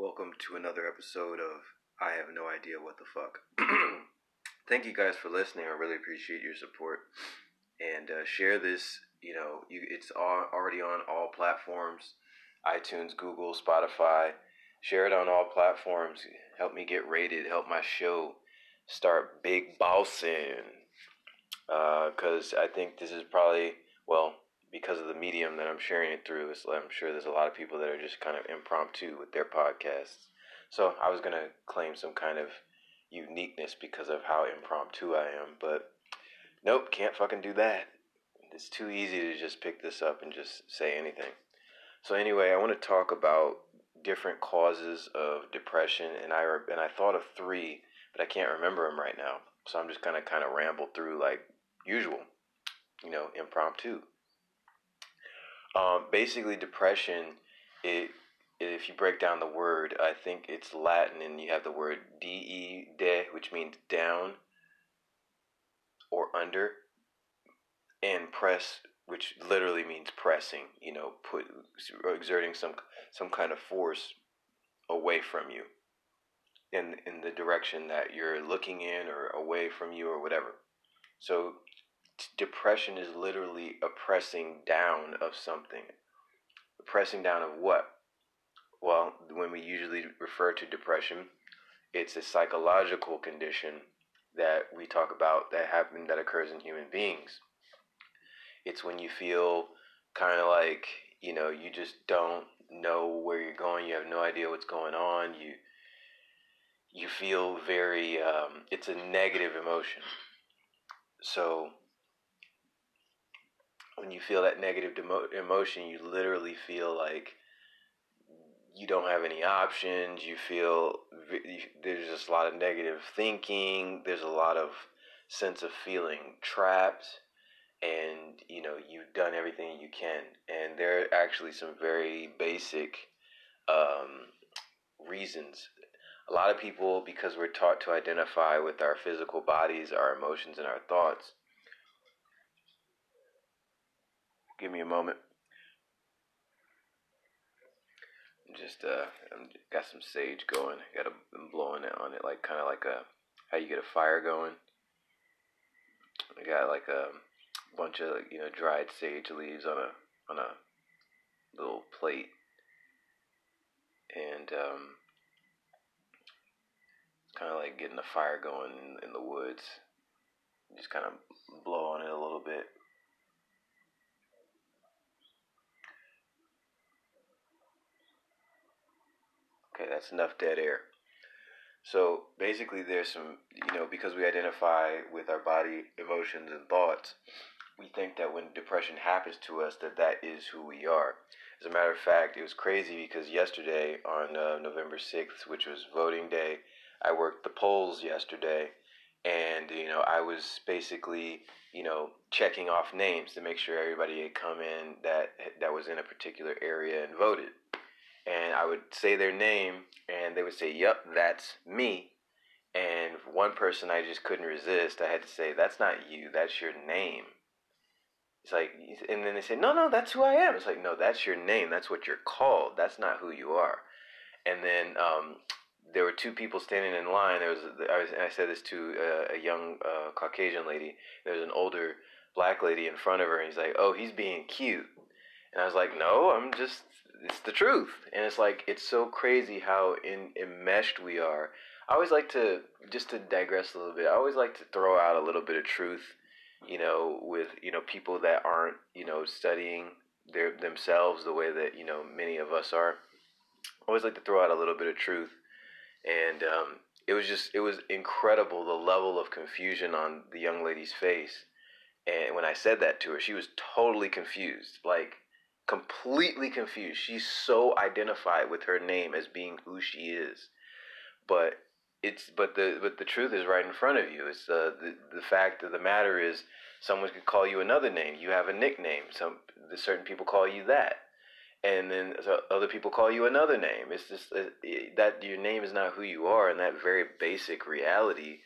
welcome to another episode of I Have No Idea What the Fuck. Thank you guys for listening. I really appreciate your support. And uh, share this, you know, you, it's all, already on all platforms iTunes, Google, Spotify. Share it on all platforms. Help me get rated. Help my show start big bossing. Because uh, I think this is probably, well, because of the medium that I'm sharing it through, I'm sure there's a lot of people that are just kind of impromptu with their podcasts. So I was gonna claim some kind of uniqueness because of how impromptu I am, but nope, can't fucking do that. It's too easy to just pick this up and just say anything. So anyway, I want to talk about different causes of depression, and I and I thought of three, but I can't remember them right now. So I'm just gonna kind of ramble through like usual, you know, impromptu. Um, basically, depression. It if you break down the word, I think it's Latin, and you have the word de de, which means down or under, and press, which literally means pressing. You know, put exerting some some kind of force away from you, in in the direction that you're looking in, or away from you, or whatever. So depression is literally a pressing down of something. A pressing down of what? Well, when we usually refer to depression, it's a psychological condition that we talk about that happen that occurs in human beings. It's when you feel kind of like, you know, you just don't know where you're going, you have no idea what's going on, you you feel very um, it's a negative emotion. So when you feel that negative demo- emotion, you literally feel like you don't have any options. You feel there's just a lot of negative thinking. There's a lot of sense of feeling trapped, and you know you've done everything you can. And there are actually some very basic um, reasons. A lot of people, because we're taught to identify with our physical bodies, our emotions, and our thoughts, Give me a moment. Just uh, I'm, got some sage going. Got a, I'm blowing it on it like kind of like a how you get a fire going. I got like a bunch of you know dried sage leaves on a on a little plate, and um, kind of like getting a fire going in, in the woods. Just kind of blow on it a little bit. Okay, that's enough dead air. So basically, there's some, you know, because we identify with our body, emotions, and thoughts, we think that when depression happens to us, that that is who we are. As a matter of fact, it was crazy because yesterday, on uh, November 6th, which was voting day, I worked the polls yesterday, and you know, I was basically, you know, checking off names to make sure everybody had come in that that was in a particular area and voted and I would say their name, and they would say, "Yep, that's me." And one person I just couldn't resist. I had to say, "That's not you. That's your name." It's like, and then they say, "No, no, that's who I am." It's like, "No, that's your name. That's what you're called. That's not who you are." And then um, there were two people standing in line. There was, I, was, I said this to a, a young uh, Caucasian lady. There was an older black lady in front of her, and he's like, "Oh, he's being cute." And I was like, "No, I'm just it's the truth. And it's like it's so crazy how in enmeshed we are. I always like to just to digress a little bit i always like to throw out a little bit of truth you know with you know people that aren't you know studying their themselves the way that you know many of us are. I always like to throw out a little bit of truth. And um, it was just it was incredible the level of confusion on the young lady's face. And when i said that to her she was totally confused. Like completely confused. She's so identified with her name as being who she is, but it's but the but the truth is right in front of you. It's uh, the the fact of the matter is someone could call you another name. You have a nickname. Some certain people call you that, and then other people call you another name. It's just uh, that your name is not who you are, and that very basic reality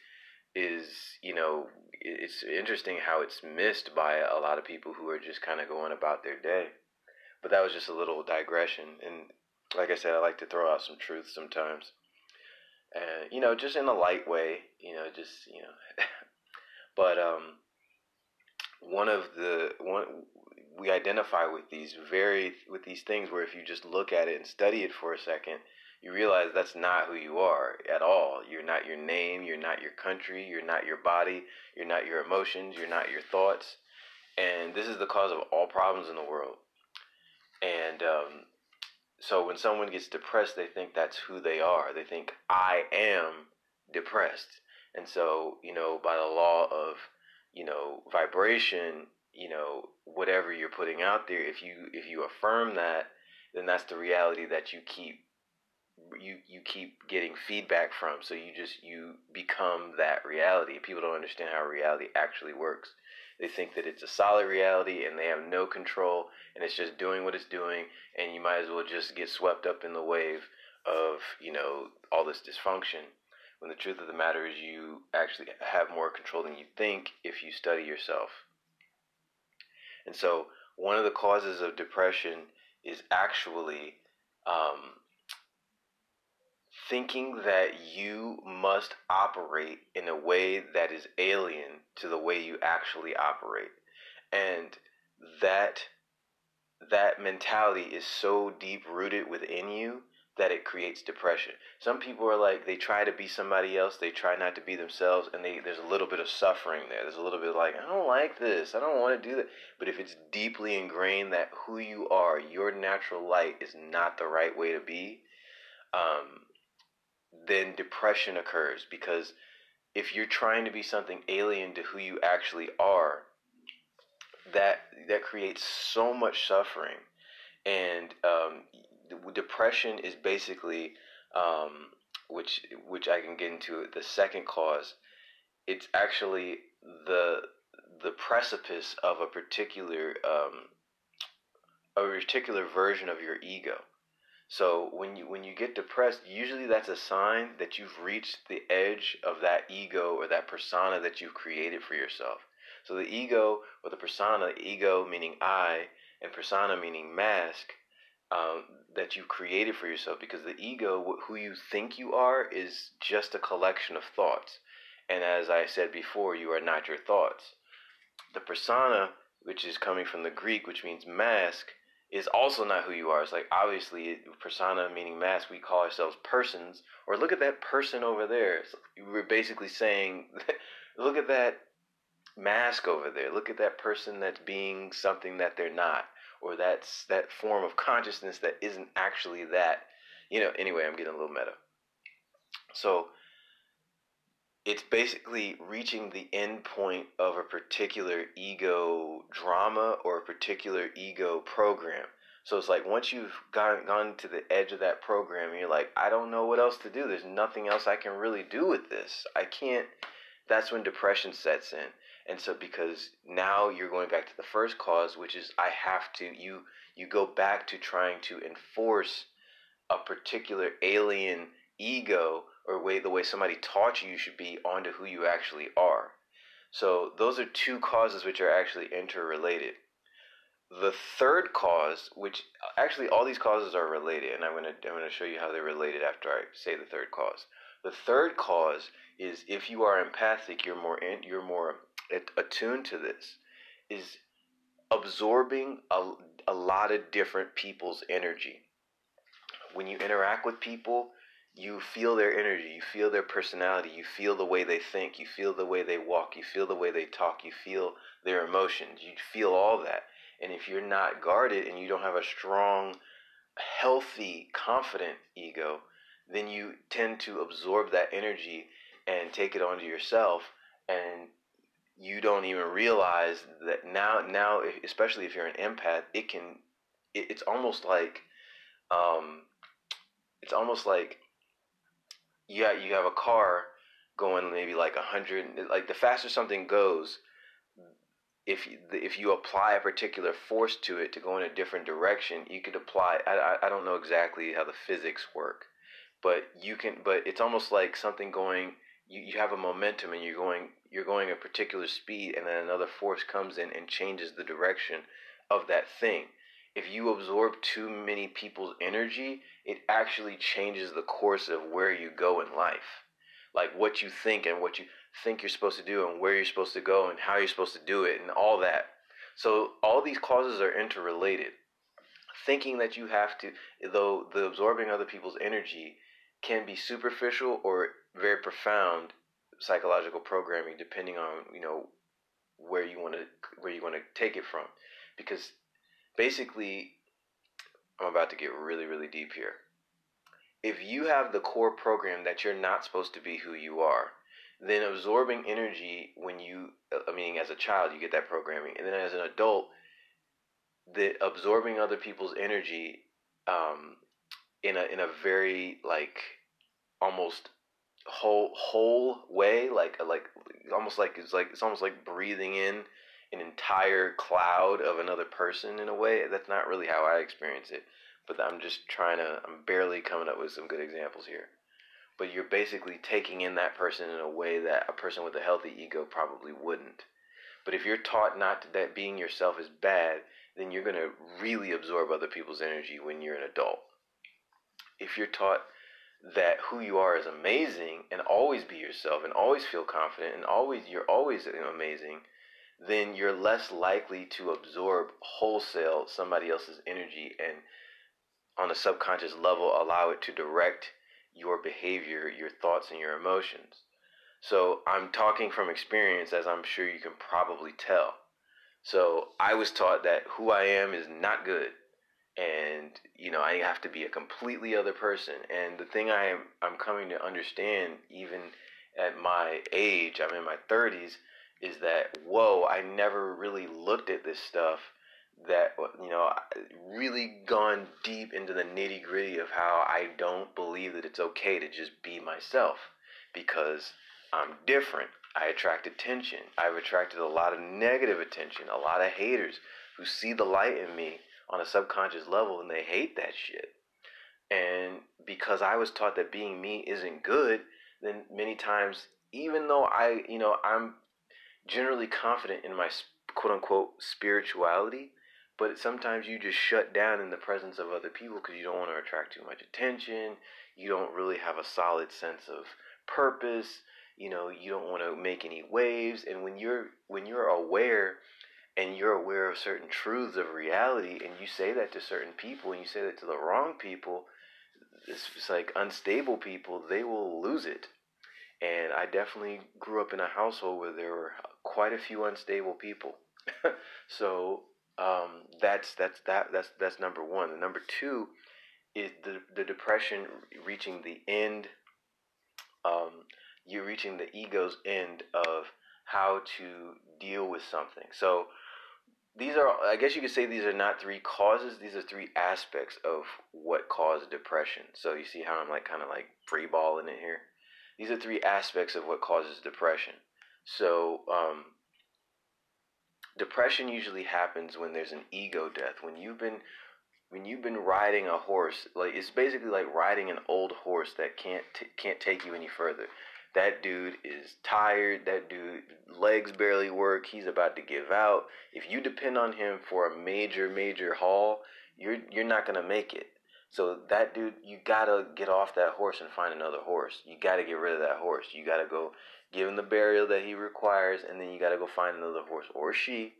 is you know it's interesting how it's missed by a lot of people who are just kind of going about their day. But that was just a little digression. And like I said, I like to throw out some truth sometimes, and you know, just in a light way, you know, just you know, but um, one of the one we identify with these very with these things where if you just look at it and study it for a second you realize that's not who you are at all. You're not your name you're not your country you're not your body you're not your emotions you're not your thoughts. And this is the cause of all problems in the world and um, so when someone gets depressed they think that's who they are. They think i am depressed. And so you know by the law of you know vibration you know whatever you're putting out there if you if you affirm that then that's the reality that you keep you you keep getting feedback from. So you just you become that reality. People don't understand how reality actually works they think that it's a solid reality and they have no control and it's just doing what it's doing and you might as well just get swept up in the wave of you know all this dysfunction when the truth of the matter is you actually have more control than you think if you study yourself. And so, one of the causes of depression is actually um, thinking that you must operate in a way that is alien to the way you actually operate. And that that mentality is so deep rooted within you that it creates depression. Some people are like they try to be somebody else, they try not to be themselves, and they there's a little bit of suffering there. There's a little bit like I don't like this, I don't want to do that. But if it's deeply ingrained that who you are, your natural light is not the right way to be, um, then depression occurs because if you're trying to be something alien to who you actually are, that that creates so much suffering, and um, depression is basically, um, which which I can get into the second cause. It's actually the the precipice of a particular um, a particular version of your ego. So when you when you get depressed, usually that's a sign that you've reached the edge of that ego or that persona that you've created for yourself. So the ego or the persona, ego meaning I, and persona meaning mask, um, that you've created for yourself because the ego, who you think you are, is just a collection of thoughts. And as I said before, you are not your thoughts. The persona, which is coming from the Greek, which means mask, is also not who you are. It's like obviously persona meaning mask. We call ourselves persons, or look at that person over there. So we're basically saying, look at that mask over there. Look at that person that's being something that they're not or that's that form of consciousness that isn't actually that. You know, anyway, I'm getting a little meta. So it's basically reaching the end point of a particular ego drama or a particular ego program. So it's like once you've gone gone to the edge of that program, you're like, I don't know what else to do. There's nothing else I can really do with this. I can't. That's when depression sets in. And so because now you're going back to the first cause, which is I have to you you go back to trying to enforce a particular alien ego or way the way somebody taught you you should be onto who you actually are. So those are two causes which are actually interrelated. The third cause, which actually all these causes are related, and I'm gonna I'm gonna show you how they're related after I say the third cause. The third cause is if you are empathic, you're more in, you're more attuned to this is absorbing a, a lot of different people's energy. When you interact with people, you feel their energy, you feel their personality, you feel the way they think, you feel the way they walk, you feel the way they talk, you feel their emotions, you feel all that. And if you're not guarded and you don't have a strong, healthy, confident ego, then you tend to absorb that energy and take it onto yourself and you don't even realize that now now especially if you're an empath it can it, it's almost like um it's almost like yeah you have a car going maybe like a hundred like the faster something goes if if you apply a particular force to it to go in a different direction you could apply I, I don't know exactly how the physics work but you can but it's almost like something going you, you have a momentum and you're going you're going a particular speed and then another force comes in and changes the direction of that thing. If you absorb too many people's energy it actually changes the course of where you go in life. Like what you think and what you think you're supposed to do and where you're supposed to go and how you're supposed to do it and all that. So all these causes are interrelated. Thinking that you have to, though the absorbing other people's energy can be superficial or very profound psychological programming, depending on you know where you want to where you want to take it from, because basically, I'm about to get really really deep here. If you have the core program that you're not supposed to be who you are, then absorbing energy when you, I mean, as a child, you get that programming, and then as an adult, the absorbing other people's energy um, in a in a very like almost whole whole way, like like almost like it's like it's almost like breathing in an entire cloud of another person in a way. That's not really how I experience it, but I'm just trying to. I'm barely coming up with some good examples here but you're basically taking in that person in a way that a person with a healthy ego probably wouldn't. But if you're taught not to, that being yourself is bad, then you're going to really absorb other people's energy when you're an adult. If you're taught that who you are is amazing and always be yourself and always feel confident and always you're always amazing, then you're less likely to absorb wholesale somebody else's energy and on a subconscious level allow it to direct your behavior, your thoughts, and your emotions. So I'm talking from experience, as I'm sure you can probably tell. So I was taught that who I am is not good, and you know I have to be a completely other person. And the thing I am I'm coming to understand, even at my age, I'm in my 30s, is that whoa, I never really looked at this stuff that you know really gone deep into the nitty gritty of how I don't believe that it's okay to just be myself because I'm different. I attract attention. I've attracted a lot of negative attention, a lot of haters who see the light in me on a subconscious level and they hate that shit. And because I was taught that being me isn't good, then many times, even though I, you know, I'm generally confident in my quote unquote spirituality, but sometimes you just shut down in the presence of other people because you don't want to attract too much attention. You don't really have a solid sense of purpose. You know, you don't want to make any waves. And when you're when you're aware and you're aware of certain truths of reality and you say that to certain people and you say that to the wrong people, it's, it's like unstable people, they will lose it. And I definitely grew up in a household where there were quite a few unstable people. so um, that's that's that that's that's number one. And number two is the the depression reaching the end. Um, you're reaching the ego's end of how to deal with something. So these are, I guess you could say, these are not three causes. These are three aspects of what caused depression. So you see how I'm like kind of like free balling it here. These are three aspects of what causes depression. So um, depression usually happens when there's an ego death. When you've been when you've been riding a horse like it's basically like riding an old horse that can't t- can't take you any further. That dude is tired. That dude legs barely work. He's about to give out. If you depend on him for a major major haul you're you're not going to make it so that dude you got to get off that horse and find another horse you got to get rid of that horse you got to go give him the burial that he requires, and then you got to go find another horse or she.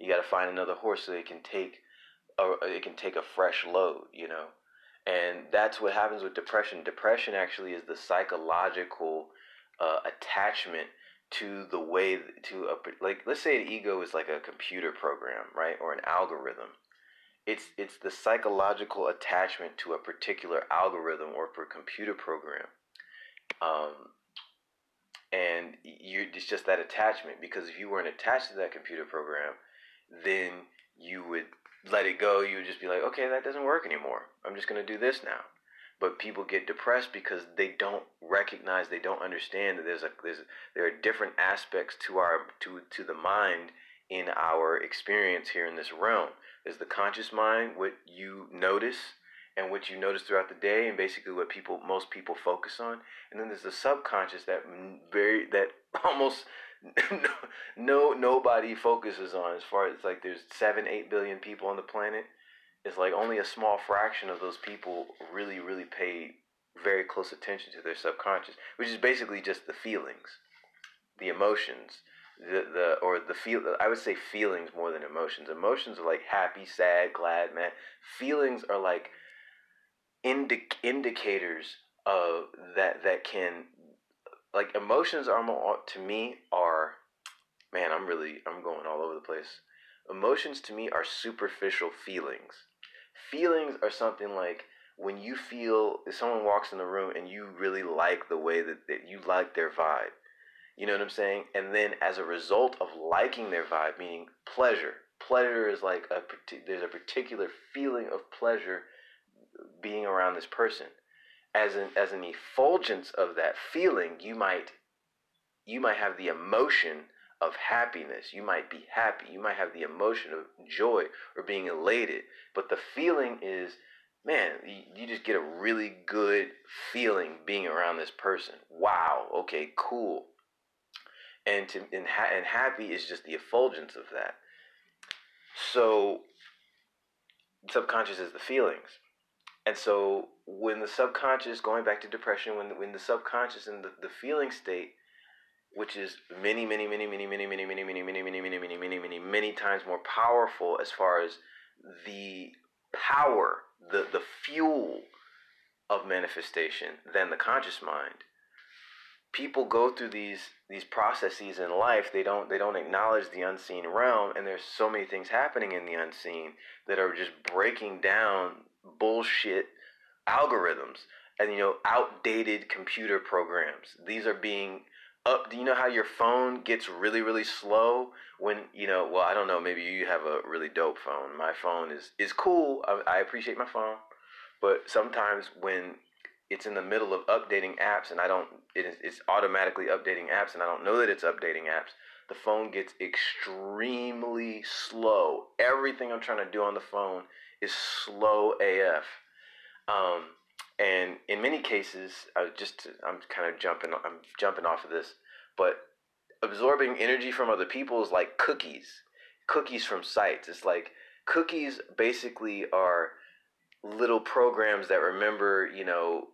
You got to find another horse so it can take a, it can take a fresh load, you know. And that's what happens with depression. Depression actually is the psychological uh, attachment to the way to a like let's say an ego is like a computer program, right, or an algorithm. It's it's the psychological attachment to a particular algorithm or for a computer program. Um, and you it's just that attachment because if you weren't attached to that computer program then you would let it go. You would just be like okay that doesn't work anymore. I'm just going to do this now. But people get depressed because they don't recognize they don't understand that there's a there's there are different aspects to our to to the mind in our experience here in this realm there's the conscious mind what you notice and what you notice throughout the day and basically what people most people focus on. And then there's the subconscious that very that almost no nobody focuses on. As far as like there's 7 8 billion people on the planet it's like only a small fraction of those people really, really pay very close attention to their subconscious, which is basically just the feelings, the emotions, the the or the feel. I would say feelings more than emotions. Emotions are like happy, sad, glad, man. Feelings are like indi- indicators of that that can like emotions are more to me are man. I'm really I'm going all over the place. Emotions to me are superficial feelings. Feelings are something like when you feel if someone walks in the room and you really like the way that, that you like their vibe. You know what I'm saying? And then as a result of liking their vibe, meaning pleasure, pleasure is like a there's a particular feeling of pleasure being around this person. As an as an effulgence of that feeling, you might you might have the emotion of happiness. You might be happy. You might have the emotion of joy or being elated. But the feeling is, man, you, just get a really good feeling being around this person. Wow. Okay, cool. And to and, ha- and happy is just the effulgence of that. So subconscious is the feelings. And so when the subconscious, going back to depression, when when the subconscious and the, the feeling state which is many, many, many, many, many, many, many, many, many, many, many, many, many, many, many times more powerful as far as the power, the the fuel of manifestation than the conscious mind. People go through these these processes in life. They don't they don't acknowledge the unseen realm, and there's so many things happening in the unseen that are just breaking down bullshit algorithms and you know outdated computer programs. These are being up. Do you know how your phone gets really, really slow when you know? Well, I don't know. Maybe you have a really dope phone. My phone is is cool. I, I appreciate my phone, but sometimes when it's in the middle of updating apps and I don't, it is, it's automatically updating apps and I don't know that it's updating apps. The phone gets extremely slow. Everything I'm trying to do on the phone is slow AF. Um, and in many cases, I just I'm kind of jumping I'm jumping off of this, but absorbing energy from other people is like cookies, cookies from sites. It's like cookies basically are little programs that remember you know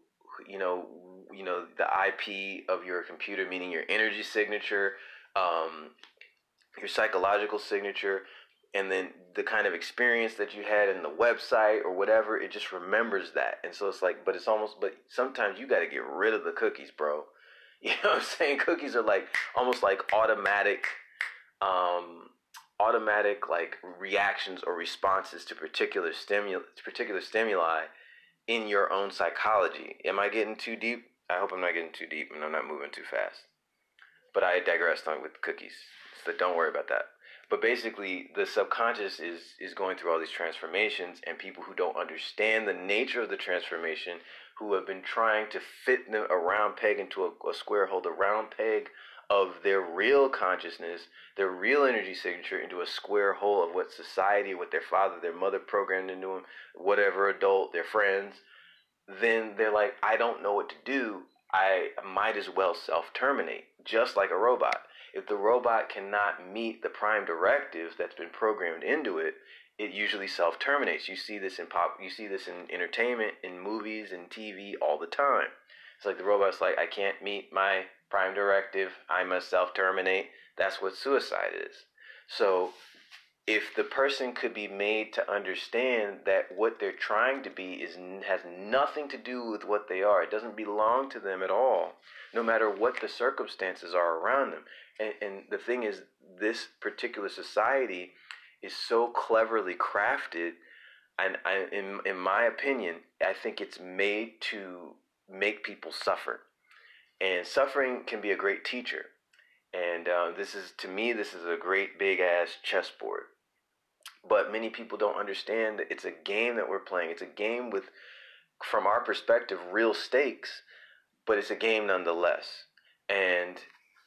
you know you know the IP of your computer, meaning your energy signature, um, your psychological signature, and then the kind of experience that you had in the website or whatever, it just remembers that. And so it's like, but it's almost, but sometimes you got to get rid of the cookies, bro. You know what I'm saying? Cookies are like almost like automatic, um, automatic like reactions or responses to particular stimuli, particular stimuli in your own psychology. Am I getting too deep? I hope I'm not getting too deep and I'm not moving too fast. But I digressed on with cookies, so don't worry about that. But basically, the subconscious is is going through all these transformations, and people who don't understand the nature of the transformation, who have been trying to fit them a round peg into a, a square hole, the round peg of their real consciousness, their real energy signature into a square hole of what society, what their father, their mother programmed into them, whatever adult, their friends, then they're like, I don't know what to do. I might as well self terminate, just like a robot if the robot cannot meet the prime directive that's been programmed into it, it usually self terminates. You see this in pop, you see this in entertainment, in movies, and TV all the time. It's like the robot's like, I can't meet my prime directive, I must self terminate. That's what suicide is. So, if the person could be made to understand that what they're trying to be is has nothing to do with what they are, it doesn't belong to them at all, no matter what the circumstances are around them. And, and the thing is, this particular society is so cleverly crafted, and I, in in my opinion, I think it's made to make people suffer, and suffering can be a great teacher. And uh, this is, to me, this is a great big ass chessboard. But many people don't understand that it's a game that we're playing. It's a game with, from our perspective, real stakes, but it's a game nonetheless. And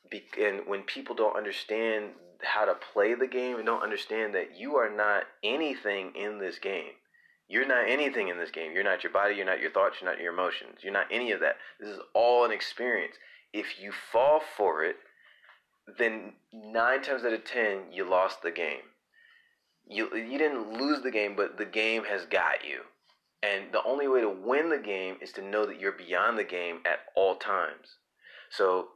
be, and when people don't understand how to play the game and don't understand that you are not anything in this game. You're not anything in this game. You're not your body, you're not your thoughts, you're not your emotions. You're not any of that. This is all an experience. If you fall for it, then nine times out of ten, you lost the game. you you didn't lose the game, but the game has got you. And the only way to win the game is to know that you're beyond the game at all times. So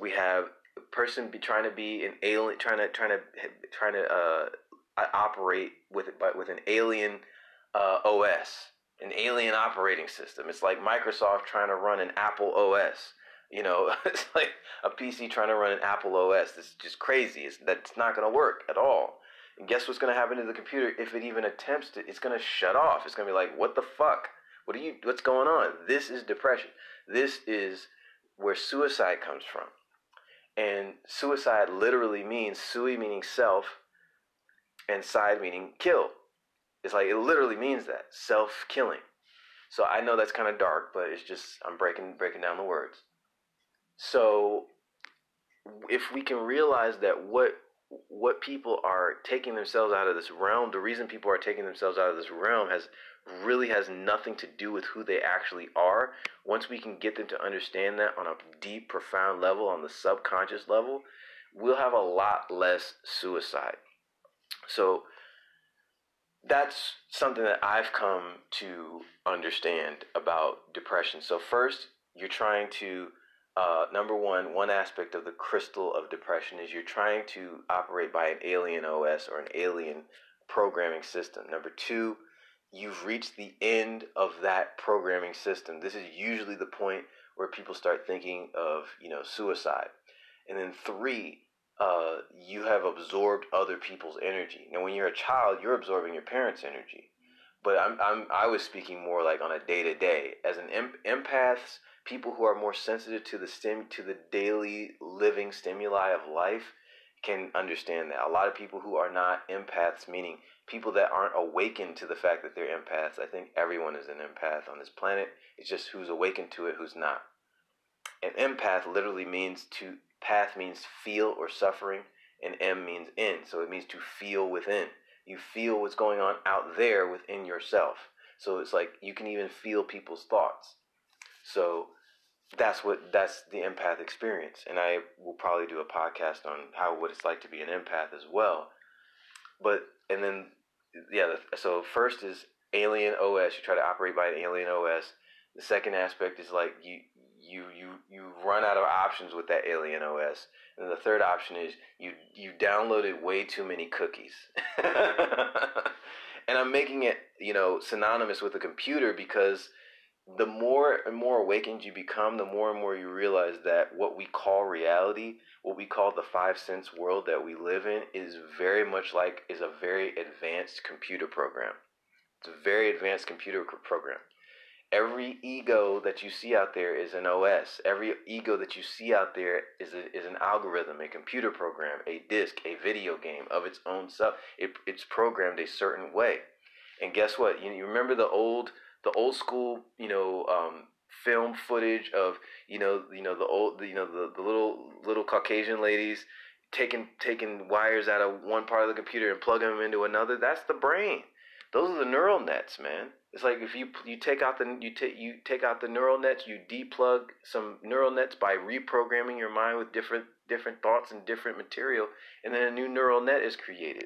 we have a person be trying to be an alien, trying to trying to trying to uh, operate with but with an alien uh, OS, an alien operating system. It's like Microsoft trying to run an Apple OS. You know, it's like a PC trying to run an Apple OS. It's just crazy. It's, that's not going to work at all. And guess what's going to happen to the computer if it even attempts to? It's going to shut off. It's going to be like, what the fuck? What are you? What's going on? This is depression. This is where suicide comes from. And suicide literally means sui meaning self, and side meaning kill. It's like it literally means that self killing. So I know that's kind of dark, but it's just I'm breaking breaking down the words. So if we can realize that what what people are taking themselves out of this realm, the reason people are taking themselves out of this realm has really has nothing to do with who they actually are. Once we can get them to understand that on a deep, profound level, on the subconscious level, we'll have a lot less suicide. So that's something that I've come to understand about depression. So first, you're trying to uh, number one, one aspect of the crystal of depression is you're trying to operate by an alien OS or an alien programming system. Number two, you've reached the end of that programming system. This is usually the point where people start thinking of, you know, suicide. And then three, uh, you have absorbed other people's energy. Now, when you're a child, you're absorbing your parents' energy. But I'm, I'm I was speaking more like on a day to day. As an em- empaths, people who are more sensitive to the stim to the daily living stimuli of life can understand that. A lot of people who are not empaths, meaning people that aren't awakened to the fact that they're empaths, I think everyone is an empath on this planet. It's just who's awakened to it, who's not. An empath literally means to path means feel or suffering, and M means in. So it means to feel within. You feel what's going on out there within yourself. So it's like you can even feel people's thoughts. So that's what that's the empath experience, and I will probably do a podcast on how what it's like to be an empath as well. But and then yeah, so first is alien OS. You try to operate by an alien OS. The second aspect is like you you you you run out of options with that alien OS. And the third option is you you downloaded way too many cookies. and I'm making it, you know, synonymous with a computer because the more and more awakened you become, the more and more you realize that what we call reality, what we call the five sense world that we live in, is very much like is a very advanced computer program. It's a very advanced computer program. Every ego that you see out there is an OS. Every ego that you see out there is a, is an algorithm, a computer program, a disk, a video game of its own self. It, it's programmed a certain way. And guess what? You, you remember the old the old school, you know, um, film footage of you know, you know the old, you know, the, the little little Caucasian ladies taking taking wires out of one part of the computer and plugging them into another. That's the brain. Those are the neural nets, man. It's like if you you take out the you take you take out the neural nets, you deplug some neural nets by reprogramming your mind with different different thoughts and different material, and then a new neural net is created.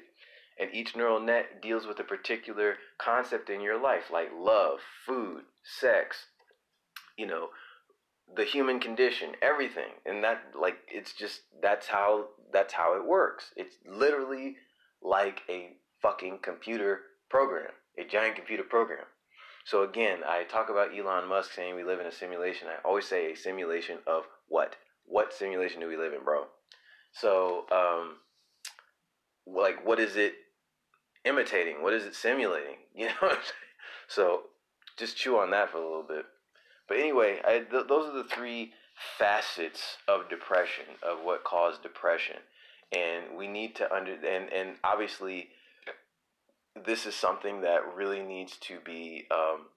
And each neural net deals with a particular concept in your life like love food sex you know the human condition everything. And that like it's just that's how that's how it works. It's literally like a fucking computer program a giant computer program so again i talk about elon musk saying we live in a simulation i always say a simulation of what what simulation do we live in bro so um like what is it imitating? What is it simulating? You know, so just chew on that for a little bit. But anyway, I, th- those are the three facets of depression, of what caused depression, and we need to under and and obviously, this is something that really needs to be um,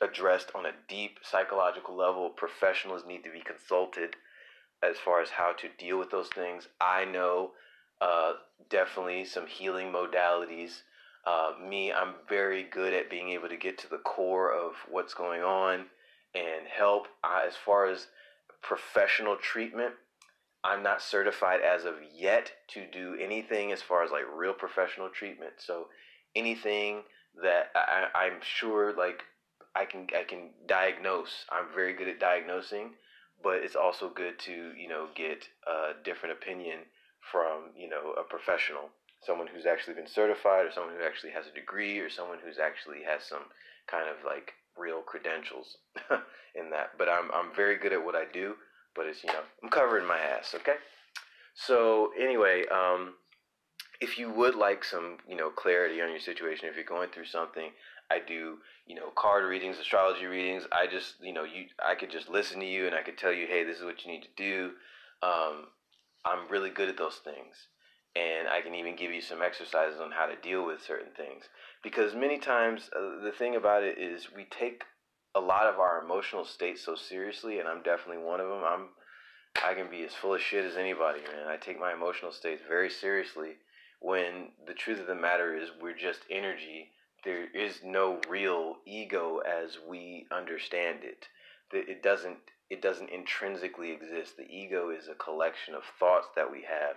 addressed on a deep psychological level. Professionals need to be consulted as far as how to deal with those things. I know uh, definitely some healing modalities. Uh, me, I'm very good at being able to get to the core of what's going on and help. As far as professional treatment, I'm not certified as of yet to do anything as far as like real professional treatment. So anything that I, I'm sure like I can I can diagnose. I'm very good at diagnosing, but it's also good to you know get a different opinion from you know a professional, someone who's actually been certified, or someone who actually has a degree, or someone who's actually has some kind of like real credentials in that. But I'm I'm very good at what I do, but it's you know I'm covering my ass. Okay. So anyway, um, if you would like some you know clarity on your situation, if you're going through something, I do, you know, card readings, astrology readings. I just, you know, you I could just listen to you and I could tell you, hey, this is what you need to do. Um, I'm really good at those things. And I can even give you some exercises on how to deal with certain things. Because many times, uh, the thing about it is we take a lot of our emotional states so seriously, and I'm definitely one of them. I'm, I can be as full of shit as anybody, man. I take my emotional states very seriously when the truth of the matter is we're just energy there is no real ego as we understand it. It doesn't it doesn't intrinsically exist. The ego is a collection of thoughts that we have,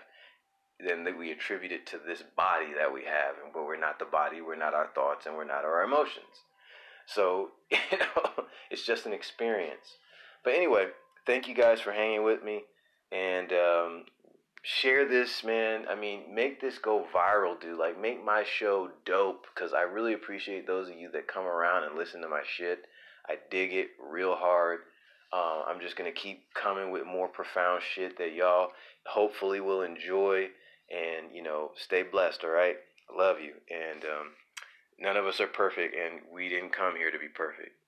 then that we attribute it to this body that we have, and but we're not the body, we're not our thoughts, and we're not our emotions. So you know, it's just an experience. But anyway, thank you guys for hanging with me, and um, share this, man. I mean, make this go viral, dude. Like, make my show dope because I really appreciate those of you that come around and listen to my shit. I dig it real hard. Uh, I'm just gonna keep coming with more profound shit that y'all hopefully will enjoy and you know stay blessed. All right, I love you, and um, none of us are perfect, and we didn't come here to be perfect.